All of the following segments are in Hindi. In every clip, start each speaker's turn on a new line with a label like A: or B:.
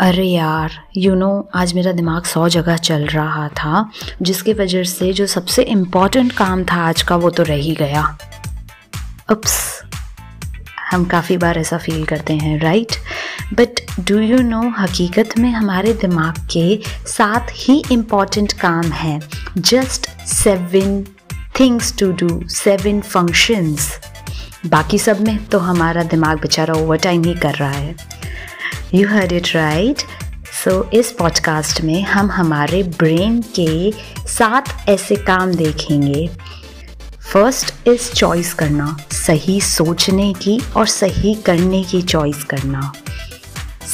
A: अरे यार यू you नो know, आज मेरा दिमाग सौ जगह चल रहा था जिसके वजह से जो सबसे इंपॉर्टेंट काम था आज का वो तो रह ही गया। उप्स हम काफ़ी बार ऐसा फील करते हैं right but do you know हकीकत में हमारे दिमाग के साथ ही इंपॉर्टेंट काम हैं just seven things to do seven functions बाकी सब में तो हमारा दिमाग बेचारा ओवर टाइम ही कर रहा है। You heard it right so इस पॉडकास्ट में हम हमारे ब्रेन के सात ऐसे काम देखेंगे। फ़र्स्ट इज़ चॉइस करना, सही सोचने की और सही करने की चॉइस करना।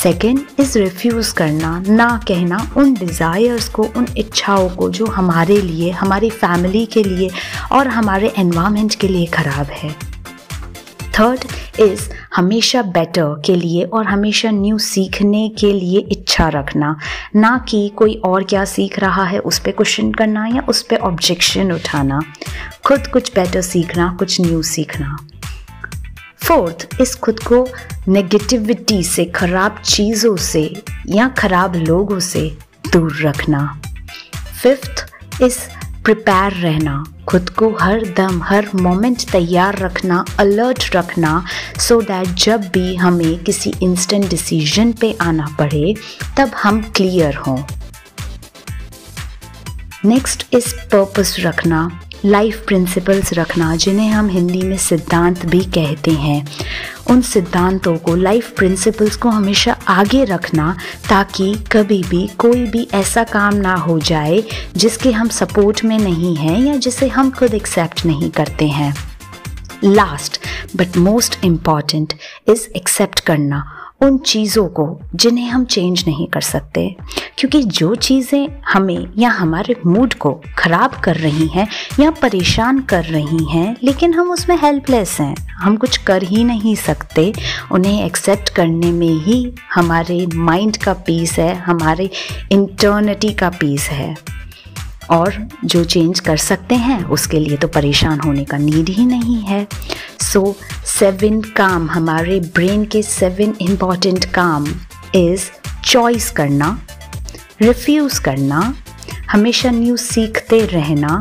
A: सेकेंड इज़ रिफ्यूज़ करना, ना कहना उन डिज़ायर्स को, उन इच्छाओं को जो हमारे लिए, हमारी फैमिली के लिए और हमारे एनवायरमेंट के लिए ख़राब है। थर्ड इज़ हमेशा बेटर के लिए और हमेशा न्यू सीखने के लिए इच्छा रखना। ना कि कोई और क्या सीख रहा है, उस पर क्वेश्चन करना या उस पर ऑब्जेक्शन उठाना। खुद कुछ बेटर सीखना, कुछ न्यू सीखना। फोर्थ इस खुद को नेगेटिविटी से, ख़राब चीज़ों से या ख़राब लोगों से दूर रखना। फिफ्थ इस प्रिपेयर रहना। खुद को हर दम, हर मोमेंट तैयार रखना अलर्ट रखना सो so दैट जब भी हमें किसी इंस्टेंट डिसीज़न पे आना पड़े, तब हम क्लियर हों। नेक्स्ट इज़ पर्पस रखना। लाइफ प्रिंसिपल्स रखना, जिन्हें हम हिंदी में सिद्धांत भी कहते हैं। उन सिद्धांतों को लाइफ प्रिंसिपल्स को हमेशा आगे रखना, ताकि कभी भी, कोई भी ऐसा काम ना हो जाए, जिसके हम सपोर्ट में नहीं हैं, या जिसे हम खुद एक्सेप्ट नहीं करते हैं। Last but most important is accept करना। उन चीज़ों को जिन्हें हम चेंज नहीं कर सकते, क्योंकि जो चीज़ें हमें या हमारे मूड को ख़राब कर रही हैं या परेशान कर रही हैं, लेकिन हम उसमें हेल्पलेस हैं, हम कुछ कर ही नहीं सकते, उन्हें एक्सेप्ट करने में ही हमारे माइंड का पीस है, हमारे इंटर्निटी का पीस है। और जो चेंज कर सकते हैं, उसके लिए तो परेशान होने का नीड ही नहीं है। सो सेवन काम हमारे ब्रेन के सेवन इंपॉर्टेंट काम इज़ चॉइस करना रिफ्यूज़ करना हमेशा न्यू सीखते रहना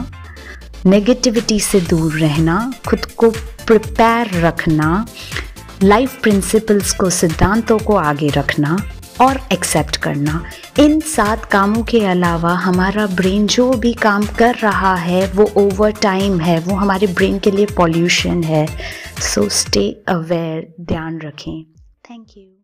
A: नेगेटिविटी से दूर रहना खुद को प्रिपेयर रखना लाइफ प्रिंसिपल्स को सिद्धांतों को आगे रखना और एक्सेप्ट करना। इन सात कामों के अलावा हमारा ब्रेन जो भी काम कर रहा है, वो ओवर टाइम है। वो हमारे ब्रेन के लिए पॉल्यूशन है। सो स्टे अवेयर ध्यान रखें। Thank you